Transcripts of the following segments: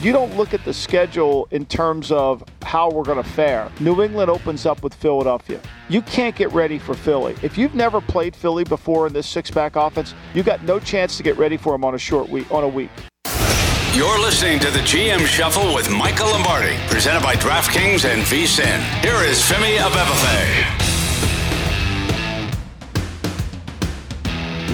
You don't look at the schedule in terms of how we're going to fare. New England opens up with Philadelphia. You can't get ready for Philly. If you've never played Philly before in this six-back offense, you got no chance to get ready for them on a short week, on a week. You're listening to the GM Shuffle with Michael Lombardi, presented by DraftKings and VSIN. Here is Femi Abebefe.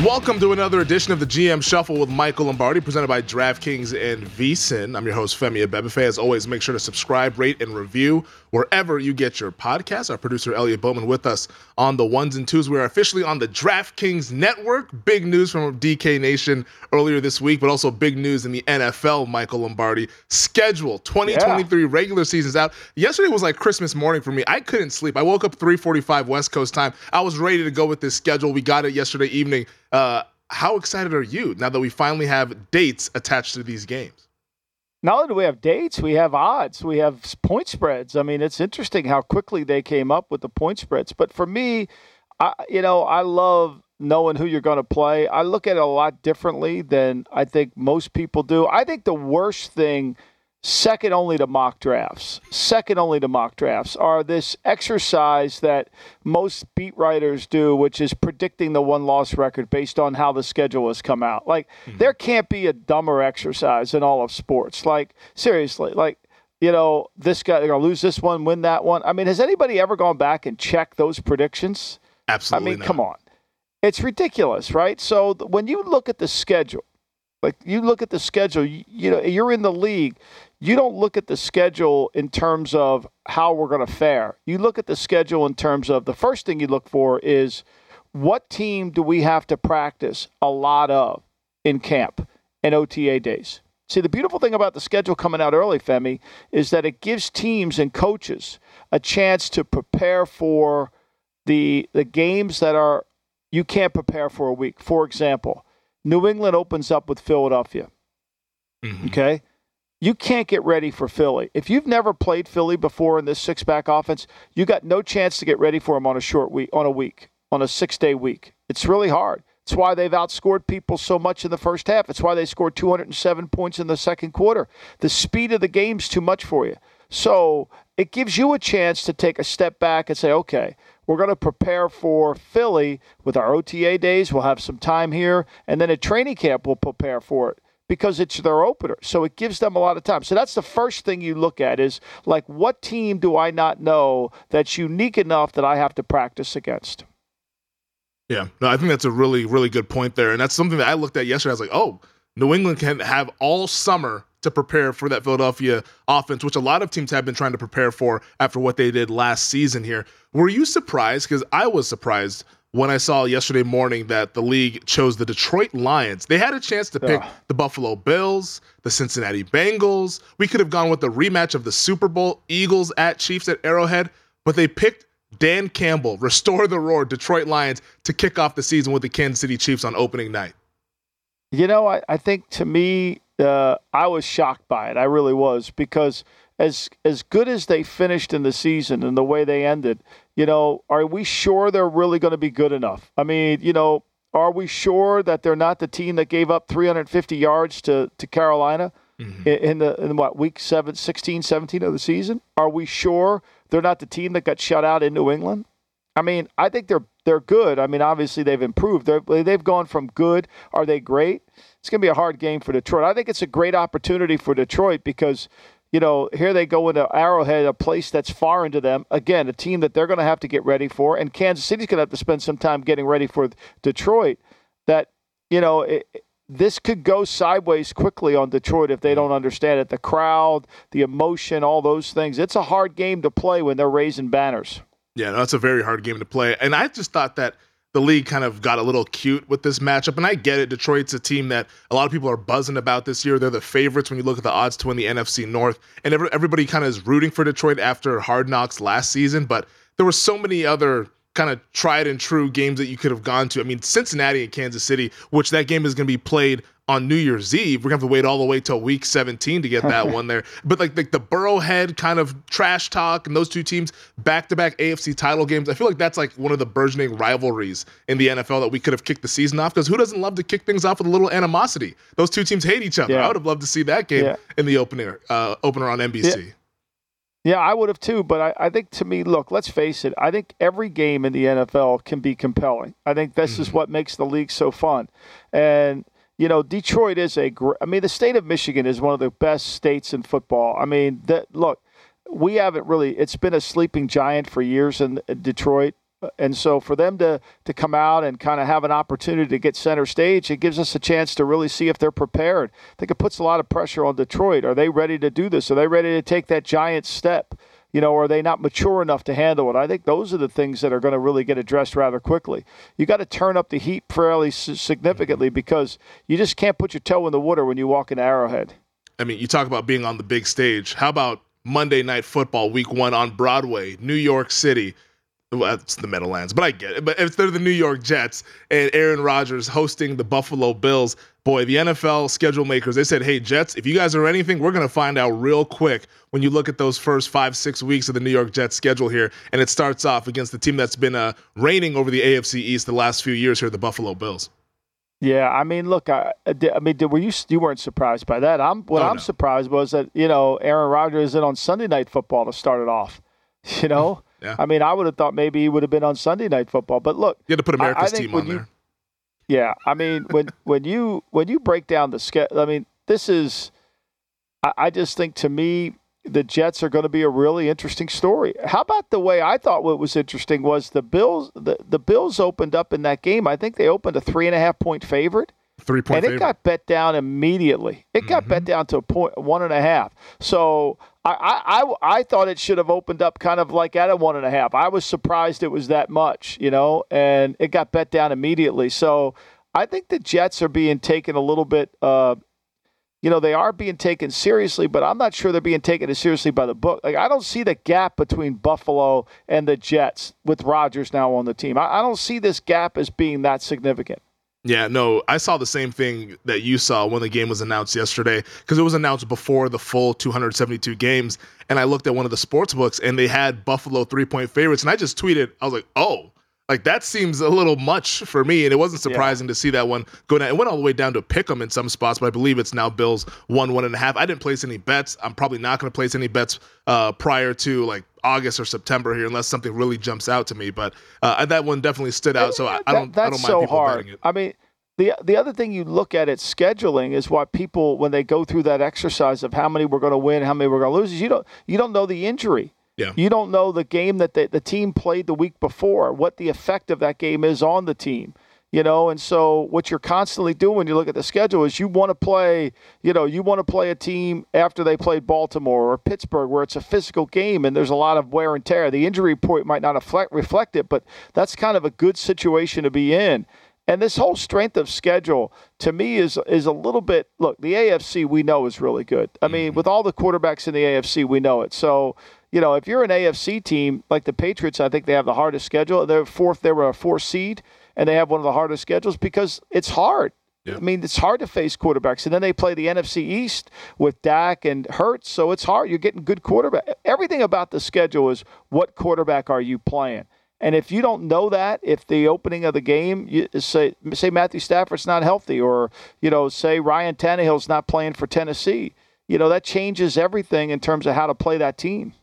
Welcome to another edition of the GM Shuffle with Michael Lombardi, presented by DraftKings and VSIN. I'm your host, Femi Abebefe. As always, make sure to subscribe, rate, and review wherever you get your podcast. Our producer, Elliot Bowman, with us on the ones and twos. We are officially on the DraftKings Network. Big news from DK Nation earlier this week, but also big news in the NFL, Michael Lombardi. Schedule 2023 yeah. regular season's out. Yesterday was like Christmas morning for me. I couldn't sleep. I woke up 345 West Coast time. I was ready to go with this schedule. We got it yesterday evening. Uh, how excited are you now that we finally have dates attached to these games? Not only do we have dates, we have odds, we have point spreads. I mean, it's interesting how quickly they came up with the point spreads. But for me, I, you know, I love knowing who you're going to play. I look at it a lot differently than I think most people do. I think the worst thing – second only to mock drafts, second only to mock drafts, are this exercise that most beat writers do, which is predicting the one loss record based on how the schedule has come out. Like, mm-hmm. there can't be a dumber exercise in all of sports. Like, seriously, like, you know, this guy, they're going to lose this one, win that one. I mean, has anybody ever gone back and checked those predictions? Absolutely. I mean, not. come on. It's ridiculous, right? So when you look at the schedule, like you look at the schedule, you, you know, you're in the league you don't look at the schedule in terms of how we're going to fare. You look at the schedule in terms of the first thing you look for is what team do we have to practice a lot of in camp and OTA days. See, the beautiful thing about the schedule coming out early, Femi, is that it gives teams and coaches a chance to prepare for the the games that are you can't prepare for a week. For example, New England opens up with Philadelphia. Mm-hmm. Okay? You can't get ready for Philly. If you've never played Philly before in this six back offense, you got no chance to get ready for them on a short week, on a week, on a six day week. It's really hard. It's why they've outscored people so much in the first half. It's why they scored 207 points in the second quarter. The speed of the game's too much for you. So it gives you a chance to take a step back and say, okay, we're going to prepare for Philly with our OTA days. We'll have some time here. And then at training camp, we'll prepare for it because it's their opener. So it gives them a lot of time. So that's the first thing you look at is like, what team do I not know that's unique enough that I have to practice against? Yeah, no, I think that's a really, really good point there. And that's something that I looked at yesterday. I was like, oh, New England can have all summer to prepare for that Philadelphia offense, which a lot of teams have been trying to prepare for after what they did last season here. Were you surprised? Because I was surprised when I saw yesterday morning that the league chose the Detroit Lions. They had a chance to pick the Buffalo Bills, the Cincinnati Bengals. We could have gone with the rematch of the Super Bowl Eagles at Chiefs at Arrowhead, but they picked Dan Campbell, restore the roar, Detroit Lions to kick off the season with the Kansas City Chiefs on opening night. You know, I, I think to me, uh, I was shocked by it. I really was because as as good as they finished in the season and the way they ended, you know, are we sure they're really going to be good enough? I mean, you know, are we sure that they're not the team that gave up 350 yards to, to Carolina mm-hmm. in, in, the in what week 7 16 17 of the season? Are we sure they're not the team that got shut out in New England? I mean, I think they're they're good. I mean, obviously they've improved. They're, they've gone from good. Are they great? It's going to be a hard game for Detroit. I think it's a great opportunity for Detroit because you know, here they go into Arrowhead, a place that's foreign to them. Again, a team that they're going to have to get ready for, and Kansas City's going to have to spend some time getting ready for Detroit. That you know, it, this could go sideways quickly on Detroit if they mm-hmm. don't understand it. The crowd, the emotion, all those things. It's a hard game to play when they're raising banners. Yeah, that's a very hard game to play. And I just thought that the league kind of got a little cute with this matchup. And I get it. Detroit's a team that a lot of people are buzzing about this year. They're the favorites when you look at the odds to win the NFC North. And every, everybody kind of is rooting for Detroit after hard knocks last season. But there were so many other kind of tried and true games that you could have gone to. I mean, Cincinnati and Kansas City, which that game is going to be played on New Year's Eve. We're gonna have to wait all the way till week 17 to get that one there. But like, like the Burrowhead kind of trash talk and those two teams back to back AFC title games. I feel like that's like one of the burgeoning rivalries in the NFL that we could have kicked the season off because who doesn't love to kick things off with a little animosity? Those two teams hate each other. Yeah. I would have loved to see that game yeah. in the opener uh, opener on NBC. Yeah. Yeah, I would have too. But I, I, think to me, look, let's face it. I think every game in the NFL can be compelling. I think this mm-hmm. is what makes the league so fun. And you know, Detroit is a great. I mean, the state of Michigan is one of the best states in football. I mean, that look, we haven't really. It's been a sleeping giant for years in, Detroit, and so for them to to come out and kind of have an opportunity to get center stage, it gives us a chance to really see if they're prepared. I think it puts a lot of pressure on Detroit. Are they ready to do this? Are they ready to take that giant step? You know, are they not mature enough to handle it? I think those are the things that are going to really get addressed rather quickly. You got to turn up the heat fairly significantly because you just can't put your toe in the water when you walk in Arrowhead. I mean, you talk about being on the big stage. How about Monday Night Football, Week One on Broadway, New York City? Well, it's the Meadowlands, but I get it. But if they're the New York Jets and Aaron Rodgers hosting the Buffalo Bills, boy, the NFL schedule makers, they said, hey, Jets, if you guys are anything, we're going to find out real quick when you look at those first five, six weeks of the New York Jets schedule here. And it starts off against the team that's been uh, reigning over the AFC East the last few years here, the Buffalo Bills. Yeah, I mean, look, I, I mean, were you you weren't surprised by that? I'm what oh, I'm no. surprised was that you know Aaron Rodgers is in on Sunday Night Football to start it off. You know, yeah. I mean, I would have thought maybe he would have been on Sunday Night Football, but look, you had to put America's team on you, there. Yeah, I mean, when when you when you break down the schedule, I mean, this is, I, I just think to me, the Jets are going to be a really interesting story. How about the way I thought what was interesting was the Bills the, the Bills opened up in that game. I think they opened a three and a half point favorite. Three point and favorite. it got bet down immediately. It got mm-hmm. bet down to a point one and a half. So I, I, I thought it should have opened up kind of like at a one and a half. I was surprised it was that much, you know, and it got bet down immediately. So I think the Jets are being taken a little bit, uh, you know, they are being taken seriously, but I'm not sure they're being taken as seriously by the book. Like I don't see the gap between Buffalo and the Jets with Rodgers now on the team. I, I don't see this gap as being that significant. Yeah, no, I saw the same thing that you saw when the game was announced yesterday because it was announced before the full 272 games. And I looked at one of the sports books and they had Buffalo three point favorites. And I just tweeted, I was like, oh, like that seems a little much for me. And it wasn't surprising yeah. to see that one go down. It went all the way down to pick them in some spots, but I believe it's now Bills one, one and a half. I didn't place any bets. I'm probably not going to place any bets uh, prior to like August or September here, unless something really jumps out to me. But uh, that one definitely stood out. So I, I don't, I don't mind so people hard. betting it. I mean, the the other thing you look at it scheduling is what people when they go through that exercise of how many we're going to win, how many we're going to lose. Is you don't you don't know the injury. Yeah. You don't know the game that the, the team played the week before, what the effect of that game is on the team you know and so what you're constantly doing when you look at the schedule is you want to play you know you want to play a team after they played baltimore or pittsburgh where it's a physical game and there's a lot of wear and tear the injury report might not reflect, it but that's kind of a good situation to be in and this whole strength of schedule to me is is a little bit look, the AFC we know is really good. I mean, mm-hmm. with all the quarterbacks in the AFC, we know it. So, you know, if you're an AFC team like the Patriots, I think they have the hardest schedule. They're fourth, they were a four seed, and they have one of the hardest schedules because it's hard. I mean, it's hard to face quarterbacks. And then they play the NFC East with Dak and Hurts, so it's hard. You're getting good quarterback. Everything about the schedule is what quarterback are you playing? And if you don't know that, if the opening of the game, you say say Matthew Stafford's not healthy, or you know, say Ryan Tannehill's not playing for Tennessee, you know that changes everything in terms of how to play that team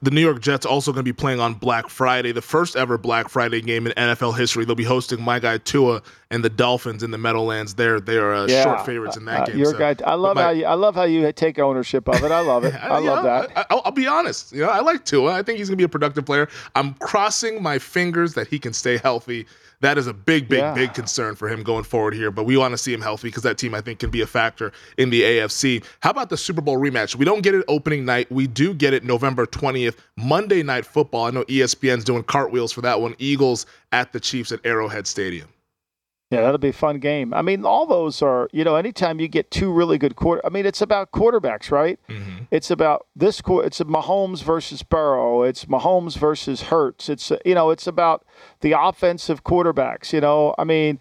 the New York Jets also going to be playing on Black Friday, the first ever Black Friday game in NFL history. They'll be hosting my guy Tua and the Dolphins in the Meadowlands. They're they are uh, yeah. short favorites in that uh, game. Your so. guy, I love my, how you I love how you take ownership of it. I love it. I love know, that. I, will be honest. You know, I like Tua. I think he's going to be a productive player. I'm crossing my fingers that he can stay healthy that is a big, big, Yeah. big concern for him going forward here. But we want to see him healthy because that team, I think, can be a factor in the AFC. How about the Super Bowl rematch? We don't get it opening night. We do get it November 20th, Monday Night Football. I know ESPN's doing cartwheels for that one. Eagles at the Chiefs at Arrowhead Stadium. Yeah, that'll be a fun game. I mean, all those are, you know, anytime you get two really good quarter, I mean, it's about quarterbacks, right? Mm-hmm. It's about this, quarter. it's a Mahomes versus Burrow. It's Mahomes versus Hurts. It's, you know, it's about the offensive quarterbacks, you know. I mean,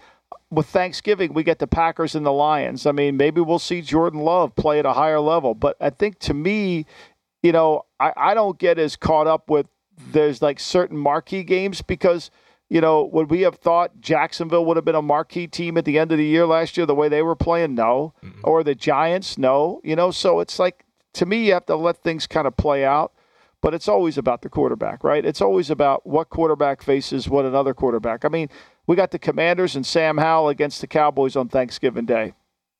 with Thanksgiving, we get the Packers and the Lions. I mean, maybe we'll see Jordan Love play at a higher level. But I think to me, you know, I, I don't get as caught up with there's like certain marquee games because, you know, would we have thought Jacksonville would have been a marquee team at the end of the year last year the way they were playing? No. Or the Giants? No. You know, so it's like to me, you have to let things kind of play out. But it's always about the quarterback, right? It's always about what quarterback faces what another quarterback. I mean, we got the Commanders and Sam Howell against the Cowboys on Thanksgiving Day.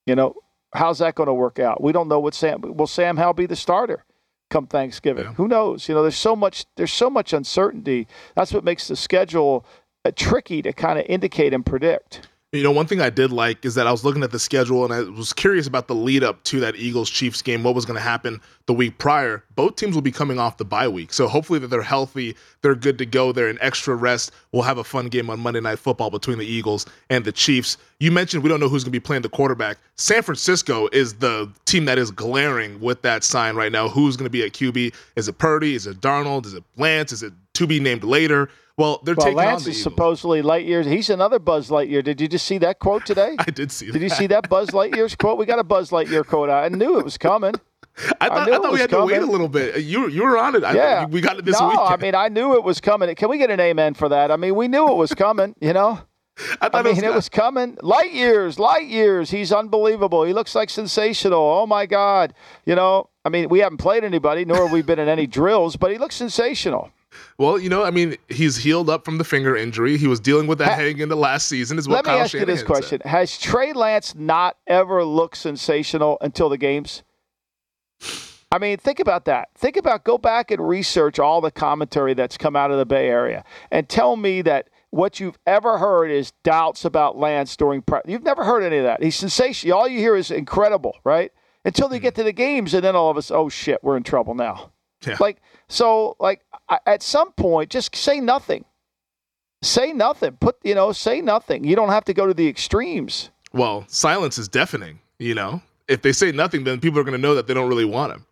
You know, how's that going to work out? We don't know what Sam will Sam Howell be the starter come Thanksgiving. Yeah. Who knows? You know, there's so much there's so much uncertainty. That's what makes the schedule Uh, tricky to kind of indicate and predict. You know, one thing I did like is that I was looking at the schedule and I was curious about the lead up to that Eagles Chiefs game, what was going to happen the week prior. Both teams will be coming off the bye week. So hopefully that they're healthy, they're good to go, they're in extra rest. We'll have a fun game on Monday Night Football between the Eagles and the Chiefs. You mentioned we don't know who's going to be playing the quarterback. San Francisco is the team that is glaring with that sign right now. Who's going to be at QB? Is it Purdy? Is it Darnold? Is it Lance? Is it to be named later? Well, they're Well, taking Lance on the is Eagles. supposedly light years. He's another Buzz Lightyear. Did you just see that quote today? I did see that. Did you see that Buzz Lightyear's quote? We got a Buzz Lightyear quote. I knew it was coming. I thought, knew I thought we had to wait a little bit. Uh, you you were on it. I, Yeah, we got it this no, weekend. I mean, I knew it was coming. Can we get an amen for that? I mean, we knew it was coming. You know, I I mean, it it was, was coming. Light years, light years. He's unbelievable. He looks like sensational. Oh my God. You know, I mean, we haven't played anybody, nor have we been in any drills, but he looks sensational. Well, you know, I mean, he's healed up from the finger injury. He was dealing with that Ha- heading into last season. Is what Let me Kyle ask you this question: said. Has Trey Lance not ever looked sensational until the games? I mean, think about that. Think about go back and research all the commentary that's come out of the Bay Area, and tell me that what you've ever heard is doubts about Lance during practice. You've never heard any of that. He's sensational. All you hear is incredible, right? Until they mm-hmm. get to the games, and then all of us, oh shit, we're in trouble now. Yeah. Like so, like at some point, just say nothing. Say nothing. Put you know, say nothing. You don't have to go to the extremes. Well, silence is deafening. You know, if they say nothing, then people are going to know that they don't really want him.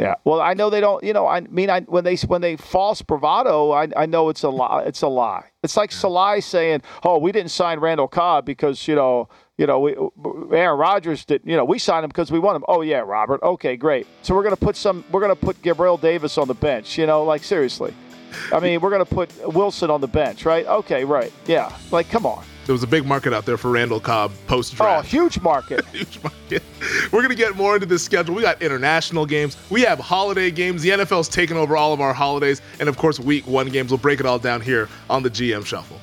Yeah. Well, I know they don't. You know, I mean, I when they when they false bravado, I I know it's a lie. It's a lie. It's like Saleh saying, "Oh, we didn't sign Randall Cobb because you know, you know, we, Aaron Rodgers did. You know, we signed him because we want him. Oh yeah, Robert. Okay, great. So we're gonna put some. We're gonna put Gabriel Davis on the bench. You know, like seriously. I mean, we're gonna put Wilson on the bench, right? Okay, right. Yeah. Like, come on. There was a big market out there for Randall Cobb post draft. Oh, huge market. huge market. We're going to get more into this schedule. We got international games. We have holiday games. The NFL's taken over all of our holidays. And of course, week one games. We'll break it all down here on the GM Shuffle.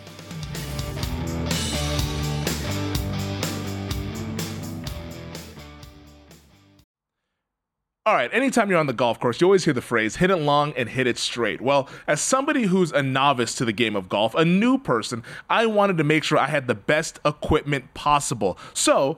All right, anytime you're on the golf course, you always hear the phrase hit it long and hit it straight. Well, as somebody who's a novice to the game of golf, a new person, I wanted to make sure I had the best equipment possible. So,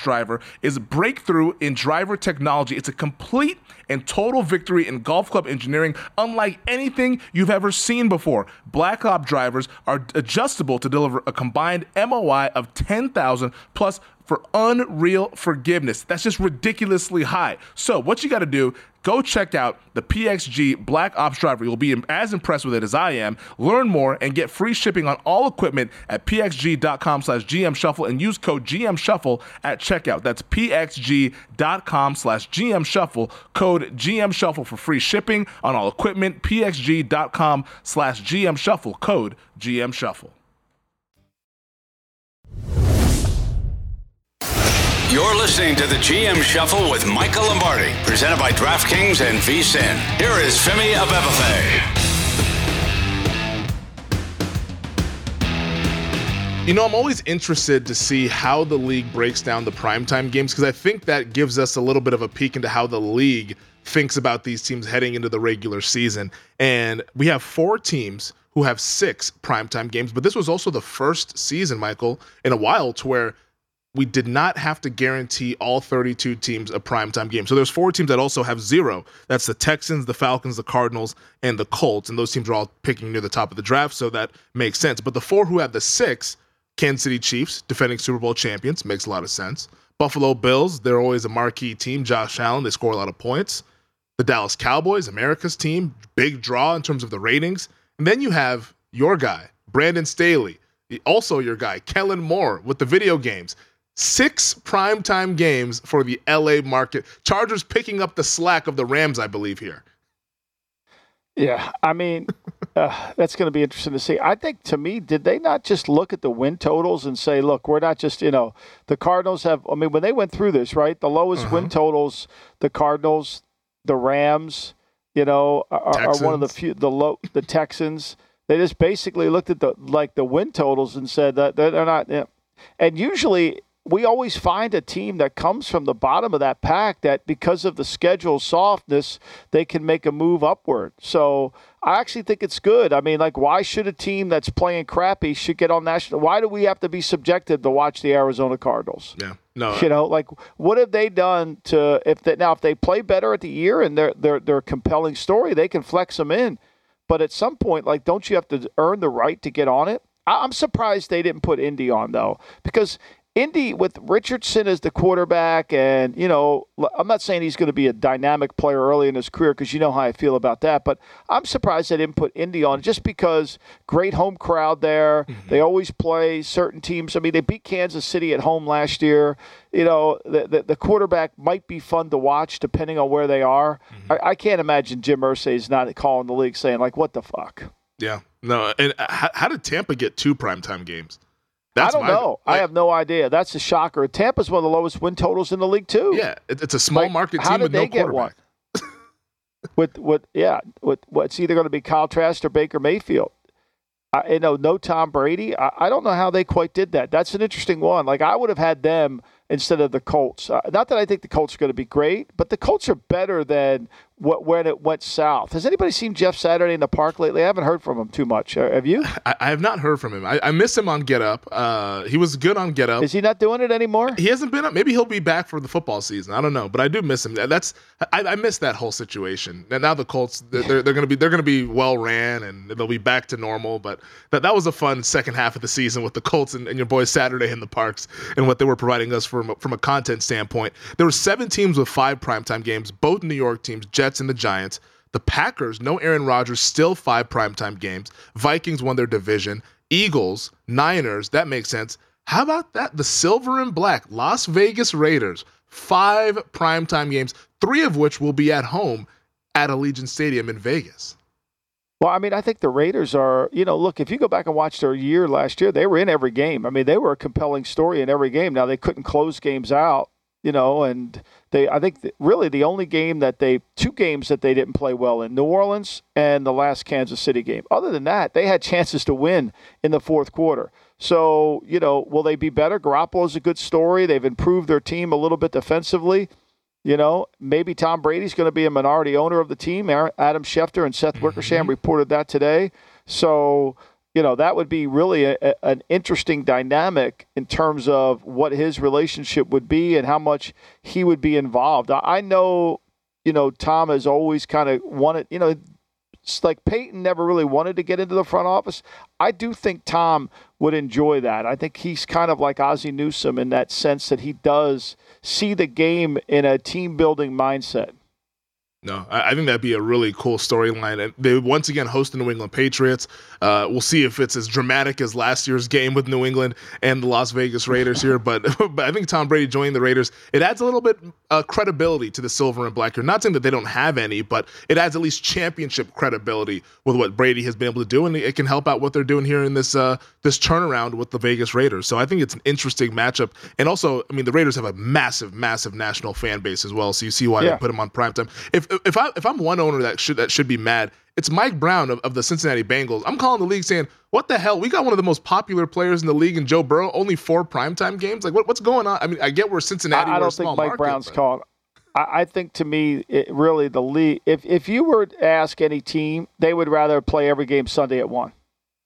driver is a breakthrough in driver technology. It's a complete and total victory in golf club engineering, unlike anything you've ever seen before. Black Ops drivers are adjustable to deliver a combined MOI of 10,000 plus for unreal forgiveness. That's just ridiculously high. So, what you got to do, go check out the PXG Black Ops driver. You'll be as impressed with it as I am. Learn more and get free shipping on all equipment at pxg.com slash GM Shuffle and use code GM Shuffle at checkout. That's pxg.com slash GM Shuffle, code GM Shuffle for free shipping on all equipment. pxg.com slash GM Shuffle, code GM Shuffle. You're listening to the GM Shuffle with Michael Lombardi, presented by DraftKings and VSIN. Here is Femi Abebefe. You know, I'm always interested to see how the league breaks down the primetime games because I think that gives us a little bit of a peek into how the league thinks about these teams heading into the regular season. And we have four teams who have six primetime games, but this was also the first season, Michael, in a while to where we did not have to guarantee all 32 teams a primetime game. So there's four teams that also have zero. That's the Texans, the Falcons, the Cardinals, and the Colts. And those teams are all picking near the top of the draft, so that makes sense. But the four who have the six Kansas City Chiefs, defending Super Bowl champions, makes a lot of sense. Buffalo Bills, they're always a marquee team. Josh Allen, they score a lot of points. The Dallas Cowboys, America's team, big draw in terms of the ratings. And then you have your guy, Brandon Staley, also your guy, Kellen Moore, with the video games. Six primetime games for the LA market. Chargers picking up the slack of the Rams, I believe, here. Yeah, I mean, uh, that's going to be interesting to see. I think to me, did they not just look at the win totals and say, look, we're not just, you know, the Cardinals have, I mean, when they went through this, right, the lowest uh-huh. win totals, the Cardinals, the Rams, you know, are, are, one of the few, the low, the Texans. They just basically looked at the, like the win totals and said that they're not, you know, and usually we always find a team that comes from the bottom of that pack that because of the schedule softness they can make a move upward. So i actually think it's good. I mean like why should a team that's playing crappy should get on national why do we have to be subjected to watch the arizona cardinals? Yeah. No you know like what have they done to if they now if they play better at the year and they're they're, they're a compelling story they can flex them in. But at some point like don't you have to earn the right to get on it? I'm surprised they didn't put Indy on though, because Indy with Richardson as the quarterback, and you know, I'm not saying he's going to be a dynamic player early in his career because you know how I feel about that. But I'm surprised they didn't put Indy on just because great home crowd there. Mm-hmm. They always play certain teams. I mean, they beat Kansas City at home last year. You know, the the, the quarterback might be fun to watch depending on where they are. Mm-hmm. I, I, can't imagine Jim Irsay is not calling the league saying like, "What the fuck." Yeah, no. And how, how did Tampa get two primetime games? That's I don't know. Like, I have no idea. That's a shocker. Tampa's one of the lowest win totals in the league too. Yeah, it's a small like, market team with no quarterback. with with yeah, with what's either going to be Kyle Trask or Baker Mayfield. I you know no Tom Brady. I, I don't know how they quite did that. That's an interesting one. Like I would have had them instead of the Colts. Uh, not that I think the Colts are going to be great, but the Colts are better than what, when it went south. Has anybody seen Jeff Saturday in the park lately? I haven't heard from him too much. Uh, have you? I, I, have not heard from him. I, I miss him on Get Up. Uh, he was good on Get Up. Is he not doing it anymore? He hasn't been up. Maybe he'll be back for the football season. I don't know, but I do miss him. That's I, I miss that whole situation. And now the Colts they're, they're, they're, gonna be they're gonna be well ran and they'll be back to normal. But that that was a fun second half of the season with the Colts and, and your boy Saturday in the parks and what they were providing us from from a content standpoint. There were seven teams with five primetime games, both New York teams, Jets and the Giants. The Packers, no Aaron Rodgers, still five primetime games. Vikings won their division. Eagles, Niners, that makes sense. How about that? The silver and black Las Vegas Raiders, five primetime games, three of which will be at home at Allegiant Stadium in Vegas. Well, I mean, I think the Raiders are, you know, look, if you go back and watch their year last year, they were in every game. I mean, they were a compelling story in every game. Now, they couldn't close games out, you know, and they I think really the only game that they two games that they didn't play well in New Orleans and the last Kansas City game. Other than that, they had chances to win in the fourth quarter. So you know, will they be better? Garoppolo is a good story. They've improved their team a little bit defensively. You know, maybe Tom Brady's going to be a minority owner of the team. Adam Schefter and Seth Wickersham mm-hmm. reported that today. So you know that would be really a, a, an interesting dynamic in terms of what his relationship would be and how much he would be involved. I, I know, you know, Tom has always kind of wanted, you know, it's like Peyton never really wanted to get into the front office. I do think Tom would enjoy that. I think he's kind of like Ozzie Newsome in that sense that he does see the game in a team building mindset. No, I, I think that'd be a really cool storyline. And they once again host the New England Patriots. Uh, we'll see if it's as dramatic as last year's game with New England and the Las Vegas Raiders here. But, but I think Tom Brady joining the Raiders, it adds a little bit uh, credibility to the silver and black. You're not saying that they don't have any, but it adds at least championship credibility with what Brady has been able to do, and it can help out what they're doing here in this uh, this turnaround with the Vegas Raiders. So I think it's an interesting matchup. And also, I mean, the Raiders have a massive, massive national fan base as well. So you see why yeah. they put them on primetime. If if I if I'm one owner that should that should be mad, it's Mike Brown of, of the Cincinnati Bengals. I'm calling the league saying, "What the hell? We got one of the most popular players in the league, and Joe Burrow only four primetime games. Like, what, what's going on? I mean, I get where Cincinnati. I, I don't think Mike market, Brown's but. calling. I, I think to me, it, really the league. If if you were to ask any team, they would rather play every game Sunday at one.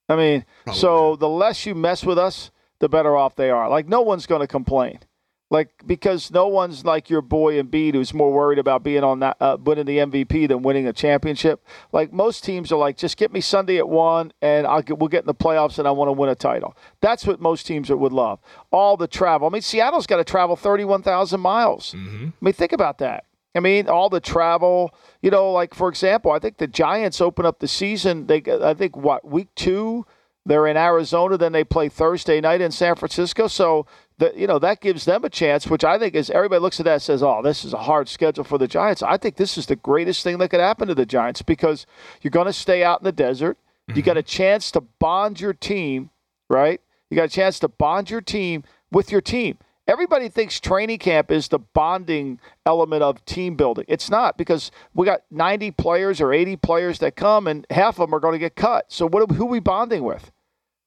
I mean, Probably. so the less you mess with us, the better off they are. Like no one's going to complain. Like because no one's like your boy Embiid who's more worried about being on that uh, winning the MVP than winning a championship. Like most teams are like, just get me Sunday at one, and I'll get, we'll get in the playoffs, and I want to win a title. That's what most teams would love. All the travel. I mean, Seattle's got to travel thirty-one thousand miles. Mm-hmm. I mean, think about that. I mean, all the travel. You know, like for example, I think the Giants open up the season. They, I think, what week two they're in Arizona, then they play Thursday night in San Francisco. So that you know that gives them a chance, which I think is everybody looks at that and says, "Oh, this is a hard schedule for the Giants." I think this is the greatest thing that could happen to the Giants because you're going to stay out in the desert. Mm-hmm. You got a chance to bond your team, right? You got a chance to bond your team with your team. Everybody thinks training camp is the bonding element of team building. It's not because we got 90 players or 80 players that come, and half of them are going to get cut. So what? Who are we bonding with?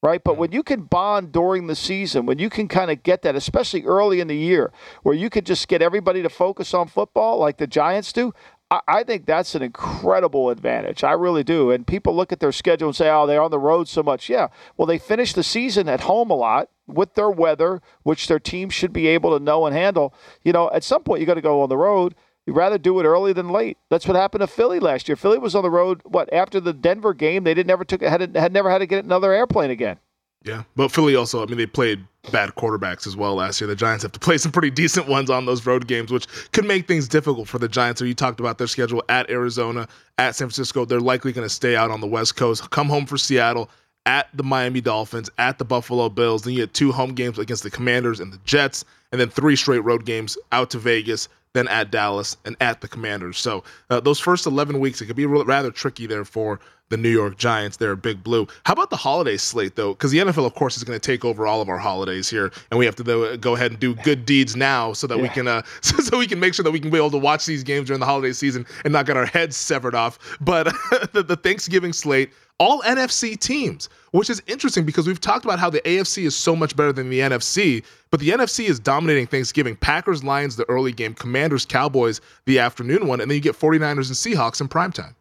right? But when you can bond during the season, when you can kind of get that, especially early in the year, where you could just get everybody to focus on football like the Giants do, I, I think that's an incredible advantage. I really do. And people look at their schedule and say, oh, they're on the road so much. Yeah. Well, they finish the season at home a lot with their weather, which their team should be able to know and handle. You know, at some point, you got to go on the road. You'd rather do it early than late. That's what happened to Philly last year. Philly was on the road. What after the Denver game, they didn't never took had had never had to get another airplane again. Yeah, but Philly also. I mean, they played bad quarterbacks as well last year. The Giants have to play some pretty decent ones on those road games, which could make things difficult for the Giants. So you talked about their schedule at Arizona, at San Francisco. They're likely going to stay out on the West Coast. Come home for Seattle, at the Miami Dolphins, at the Buffalo Bills. Then you get two home games against the Commanders and the Jets, and then three straight road games out to Vegas then at Dallas, and at the Commanders. So uh, those first 11 weeks, it could be rather tricky there for the New York Giants. They're a big blue. How about the holiday slate, though? Because the NFL, of course, is going to take over all of our holidays here, and we have to go ahead and do good deeds now so that yeah. we can uh, so, so, we can make sure that we can be able to watch these games during the holiday season and not get our heads severed off. But the, the Thanksgiving slate all NFC teams, which is interesting because we've talked about how the AFC is so much better than the NFC, but the NFC is dominating Thanksgiving. Packers, Lions, the early game, Commanders, Cowboys, the afternoon one, and then you get 49ers and Seahawks in primetime.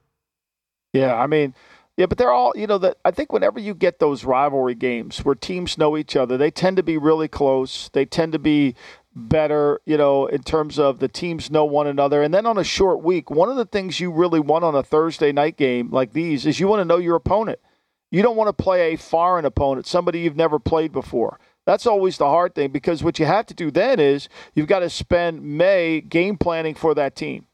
Yeah, I mean, yeah, but they're all, you know, that I think whenever you get those rivalry games where teams know each other, they tend to be really close. They tend to be better, you know, in terms of the teams know one another. And then on a short week, one of the things you really want on a Thursday night game like these is you want to know your opponent. You don't want to play a foreign opponent, somebody you've never played before. That's always the hard thing because what you have to do then is you've got to spend May game planning for that team.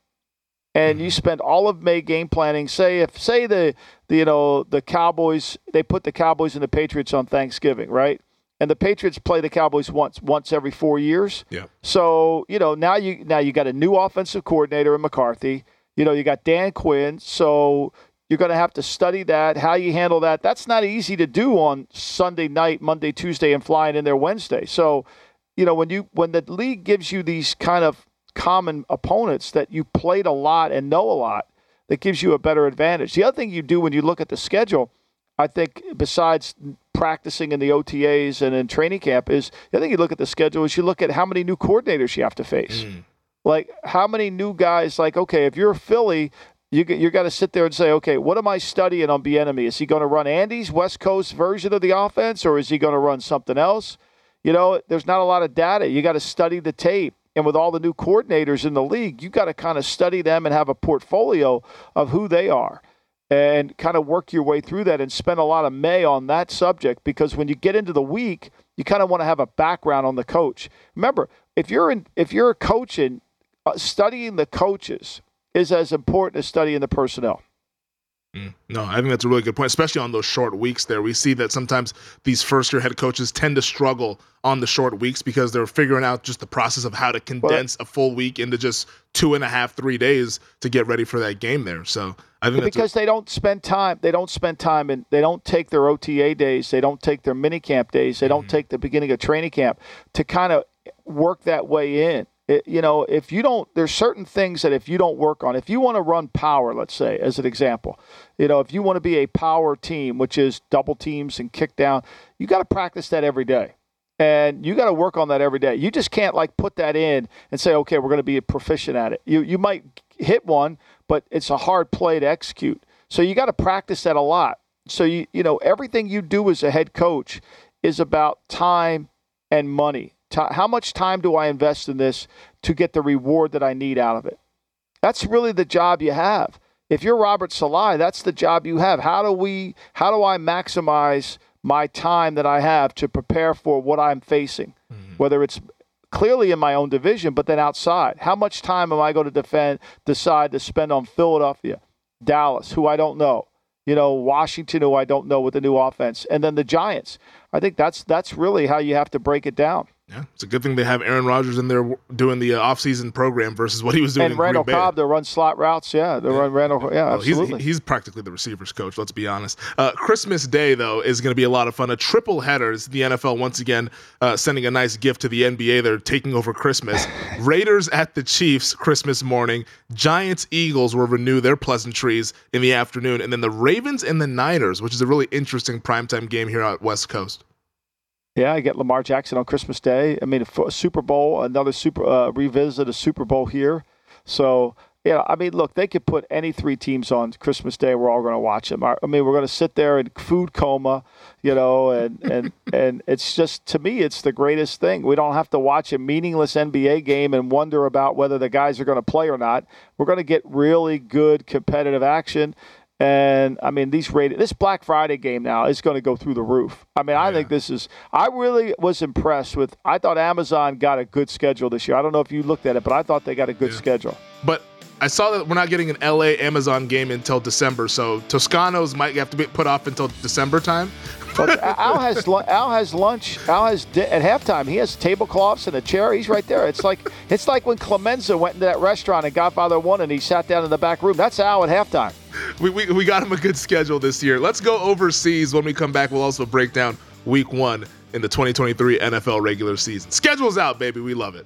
And you mm-hmm. spend all of May game planning. Say if say the, the you know the Cowboys they put the Cowboys and the Patriots on Thanksgiving, right? And the Patriots play the Cowboys once once every four years. Yeah. So you know now you now you got a new offensive coordinator in McCarthy. You know you got Dan Quinn. So you're going to have to study that, how you handle that. That's not easy to do on Sunday night, Monday, Tuesday, and flying in there Wednesday. So you know when you when the league gives you these kind of common opponents that you played a lot and know a lot, that gives you a better advantage. The other thing you do when you look at the schedule I think besides practicing in the OTAs and in training camp is I think you look at the schedule is you look at how many new coordinators you have to face. Mm. Like how many new guys like okay, if you're a Philly, you you got to sit there and say, okay, what am I studying on Bieniemy? Is he going to run Andy's West Coast version of the offense, or is he going to run something else? You know, there's not a lot of data. You got to study the tape, and with all the new coordinators in the league, you got to kind of study them and have a portfolio of who they are and kind of work your way through that and spend a lot of May on that subject because when you get into the week, you kind of want to have a background on the coach. Remember, if you're in, if you're a coach and uh, studying the coaches is as important as studying the personnel. Mm, no, I think that's a really good point, especially on those short weeks there. We see that sometimes these first year head coaches tend to struggle on the short weeks because they're figuring out just the process of how to condense a full week into just two and a half, three days to get ready for that game there. So I think because they don't spend time, they don't spend time and they don't take their OTA days, they don't take their mini camp days, they don't mm-hmm. take the beginning of training camp to kind of work that way in. You know, if you don't, there's certain things that if you don't work on, if you want to run power, let's say, as an example, you know, if you want to be a power team, which is double teams and kick down, you got to practice that every day. And you got to work on that every day. You just can't like put that in and say, okay, we're going to be proficient at it. You, you might hit one, but it's a hard play to execute. So you got to practice that a lot. So you, you know, everything you do as a head coach is about time and money how much time do I invest in this to get the reward that I need out of it? That's really the job you have. If you're Robert Saleh, that's the job you have. How do we how do I maximize my time that I have to prepare for what I'm facing? Mm-hmm. Whether it's clearly in my own division, but then outside. How much time am I going to defend decide to spend on Philadelphia, Dallas, who I don't know? You know, Washington, who I don't know with the new offense, and then the Giants. I think that's that's really how you have to break it down. Yeah, it's a good thing they have Aaron Rodgers in there doing the uh, offseason program versus what he was doing. And Randall Cobb they run slot routes. Yeah, they yeah. run Randall. Yeah, well, absolutely. He's, he's, practically the receivers coach. Let's be honest. Uh, Christmas Day though is going to be a lot of fun. A triple headers. The NFL once again uh, sending a nice gift to the NBA. They're taking over Christmas. Raiders at the Chiefs Christmas morning. Giants Eagles will renew their pleasantries in the afternoon, and then the Ravens and the Niners, which is a really interesting primetime game here out West Coast. Yeah, I get Lamar Jackson on Christmas Day. I mean, a Super Bowl, another Super uh, revisit a Super Bowl here. So yeah, I mean, look, they could put any three teams on Christmas Day. We're all going to watch them. I mean, we're going to sit there in food coma, you know, and and and it's just to me, it's the greatest thing. We don't have to watch a meaningless NBA game and wonder about whether the guys are going to play or not. We're going to get really good competitive action. And I mean, these rated this Black Friday game now is going to go through the roof. I mean, I yeah. think this is. I really was impressed with. I thought Amazon got a good schedule this year. I don't know if you looked at it, but I thought they got a good yeah. schedule. But I saw that we're not getting an LA Amazon game until December, so Toscanos might have to be put off until December time. But Al has Al has lunch. Al has di- at halftime. He has tablecloths and a chair. He's right there. It's like it's like when Clemenza went into that restaurant and Godfather One, and he sat down in the back room. That's Al at halftime. We, we, we got him a good schedule this year. Let's go overseas. When we come back, we'll also break down Week One in the 2023 NFL regular season. Schedule's out, baby. We love it.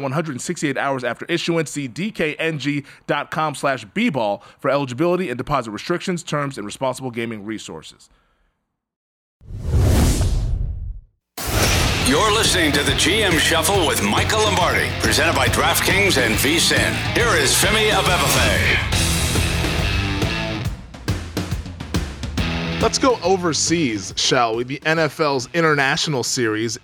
168 hours after issuance. See dkng.com slash bball for eligibility and deposit restrictions, terms, and responsible gaming resources. You're listening to the GM Shuffle with Michael Lombardi, presented by DraftKings and VSIN. Here is Femi Abebefe. Let's go overseas, shall we? The NFL's International Series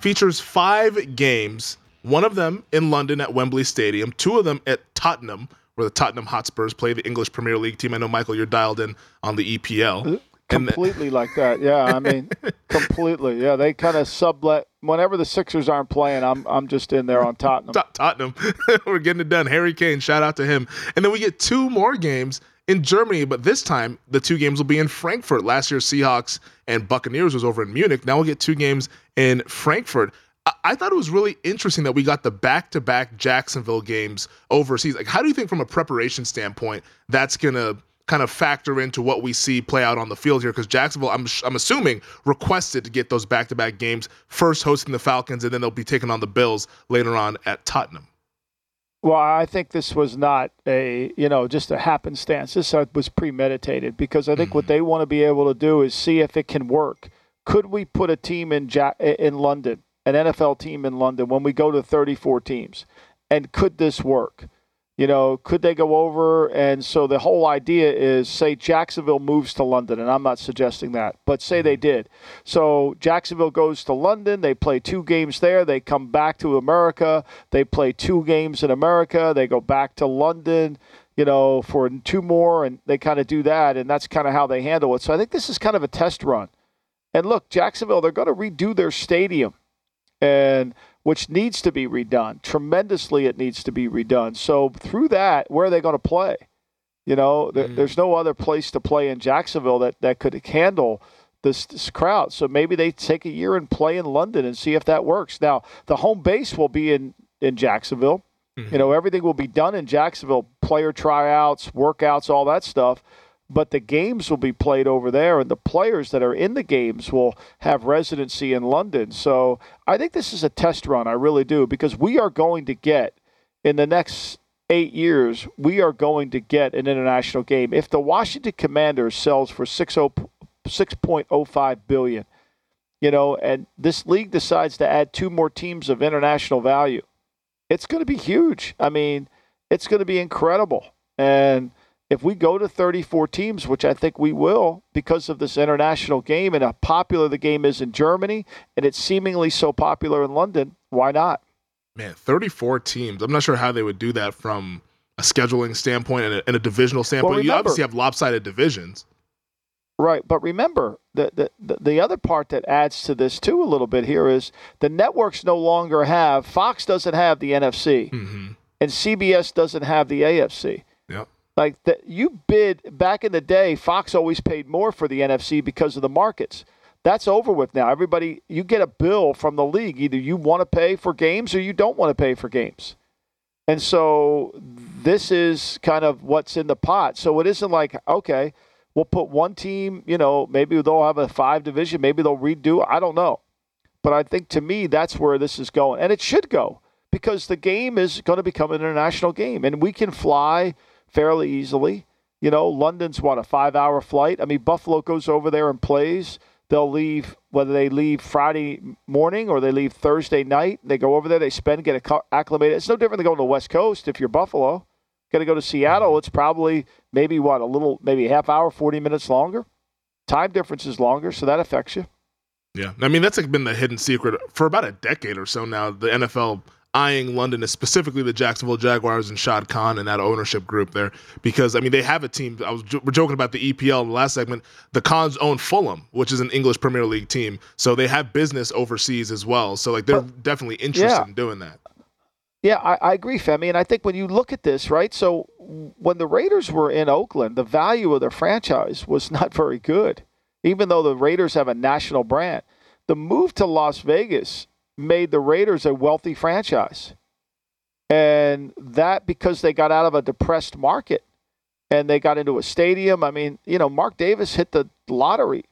features five games one of them in London at Wembley Stadium, two of them at Tottenham, where the Tottenham Hotspurs play the English Premier League team. I know, Michael, you're dialed in on the EPL. Uh, completely like that. Yeah, I mean, completely. Yeah, they kind of sublet. Whenever the Sixers aren't playing, I'm I'm just in there on Tottenham. Tottenham, we're getting it done. Harry Kane, shout out to him. And then we get two more games in Germany, but this time the two games will be in Frankfurt. Last year, Seahawks and Buccaneers was over in Munich. Now we'll get two games in Frankfurt. I thought it was really interesting that we got the back-to-back Jacksonville games overseas. Like, how do you think, from a preparation standpoint, that's gonna kind of factor into what we see play out on the field here because Jacksonville, I'm, I'm assuming, requested to get those back to back games, first hosting the Falcons, and then they'll be taking on the Bills later on at Tottenham. Well, I think this was not a, you know, just a happenstance. This was premeditated because I think mm-hmm. what they want to be able to do is see if it can work. Could we put a team in ja- in London, an NFL team in London, when we go to 34 teams, and could this work? You know, could they go over? And so the whole idea is say Jacksonville moves to London, and I'm not suggesting that, but say they mm-hmm. did. So Jacksonville goes to London, they play two games there, they come back to America, they play two games in America, they go back to London, you know, for two more, and they kind of do that, and that's kind of how they handle it. So I think this is kind of a test run. And look, Jacksonville, they're going to redo their stadium. And which needs to be redone. Tremendously, it needs to be redone. So through that, where are they going to play? You know, mm. there's no other place to play in Jacksonville that, that could handle this, this crowd. So maybe they take a year and play in London and see if that works. Now, the home base will be in, in Jacksonville. Mm-hmm. You know, everything will be done in Jacksonville player tryouts, workouts, all that stuff but the games will be played over there, and the players that are in the games will have residency in London. So I think this is a test run. I really do, because we are going to get in the next eight years, we are going to get an international game. If the Washington Commanders sells for 6.05 billion, you know, and this league decides to add two more teams of international value, it's going to be huge. I mean, it's going to be incredible. And if we go to 34 teams, which I think we will because of this international game and how popular the game is in Germany and it's seemingly so popular in London, why not? Man, 34 teams. I'm not sure how they would do that from a scheduling standpoint and a, and a divisional standpoint. Well, remember, you obviously have lopsided divisions. Right, but remember the, the the other part that adds to this too a little bit here is the networks no longer have Fox doesn't have the NFC, mm-hmm. and CBS doesn't have the AFC. Like that, you bid back in the day. Fox always paid more for the NFC because of the markets. That's over with now. Everybody, you get a bill from the league. Either you want to pay for games or you don't want to pay for games. And so this is kind of what's in the pot. So it isn't like okay, we'll put one team. You know, maybe they'll have a five division. Maybe they'll redo. I don't know. But I think to me that's where this is going, and it should go because the game is going to become an international game, and we can fly fairly easily. You know, London's what a five-hour flight. I mean, Buffalo goes over there and plays. They'll leave whether they leave Friday morning or they leave Thursday night. They go over there, they spend, get acclimated. It's no different than going to the West Coast. If you're Buffalo, got to go to Seattle. It's probably maybe what a little, maybe a half hour, forty minutes longer. Time difference is longer, so that affects you. Yeah, I mean that's like been the hidden secret for about a decade or so now. The NFL eyeing London, specifically the Jacksonville Jaguars and Shad Khan and that ownership group there, because I mean they have a team. I was we're joking about the EPL in the last segment. The Khans own Fulham, which is an English Premier League team, so they have business overseas as well. So like they're definitely interested yeah. in doing that. Yeah, I, I agree, Femi, and I think when you look at this, right? So when the Raiders were in Oakland, the value of their franchise was not very good, even though the Raiders have a national brand. The move to Las Vegas made the Raiders a wealthy franchise. And that because they got out of a depressed market and they got into a stadium. I mean, you know, Mark Davis hit the lottery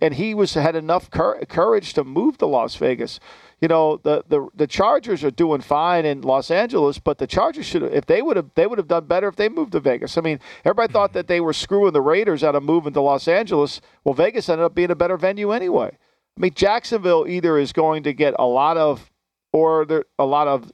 and he was had enough cur- courage to move to Las Vegas. You know, the, the the Chargers are doing fine in Los Angeles, but the Chargers should if they would have they would have done better if they moved to Vegas. I mean, everybody thought that they were screwing the Raiders out of moving to Los Angeles. Well, Vegas ended up being a better venue anyway. I mean, Jacksonville either is going to get a lot of, or there, a lot of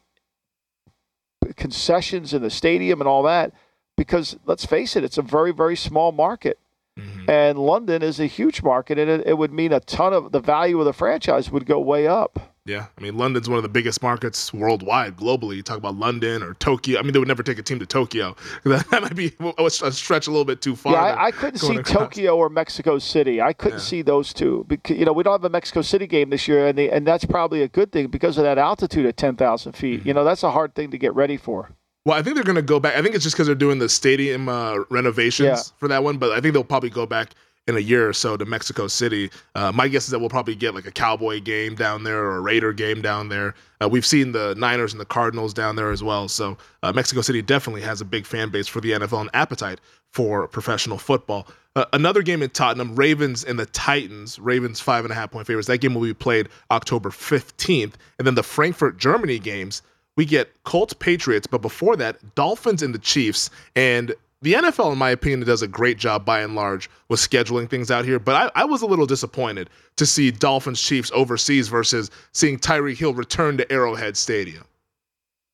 concessions in the stadium and all that, because let's face it, it's a very, very small market. Mm-hmm. And London is a huge market, and it, it would mean a ton of the value of the franchise would go way up. Yeah, I mean London's one of the biggest markets worldwide, globally. You talk about London or Tokyo. I mean, they would never take a team to Tokyo. That, that might be a stretch a little bit too far. Yeah, I, I couldn't see Tokyo or Mexico City. I couldn't yeah. see those two because you know we don't have a Mexico City game this year, and they, and that's probably a good thing because of that altitude at ten thousand feet. Mm-hmm. You know, that's a hard thing to get ready for. Well, I think they're going to go back. I think it's just because they're doing the stadium uh, renovations yeah. for that one, but I think they'll probably go back in a year or so to Mexico City. Uh, my guess is that we'll probably get like a Cowboy game down there or a Raider game down there. Uh, we've seen the Niners and the Cardinals down there as well. So uh, Mexico City definitely has a big fan base for the NFL and appetite for professional football. Uh, another game in Tottenham, Ravens and the Titans. Ravens five and a half point favorites. That game will be played October 15th. And then the Frankfurt Germany games, we get Colts Patriots, but before that, Dolphins and the Chiefs. And the NFL, in my opinion, does a great job by and large with scheduling things out here. But I, I, was a little disappointed to see Dolphins Chiefs overseas versus seeing Tyreek Hill return to Arrowhead Stadium.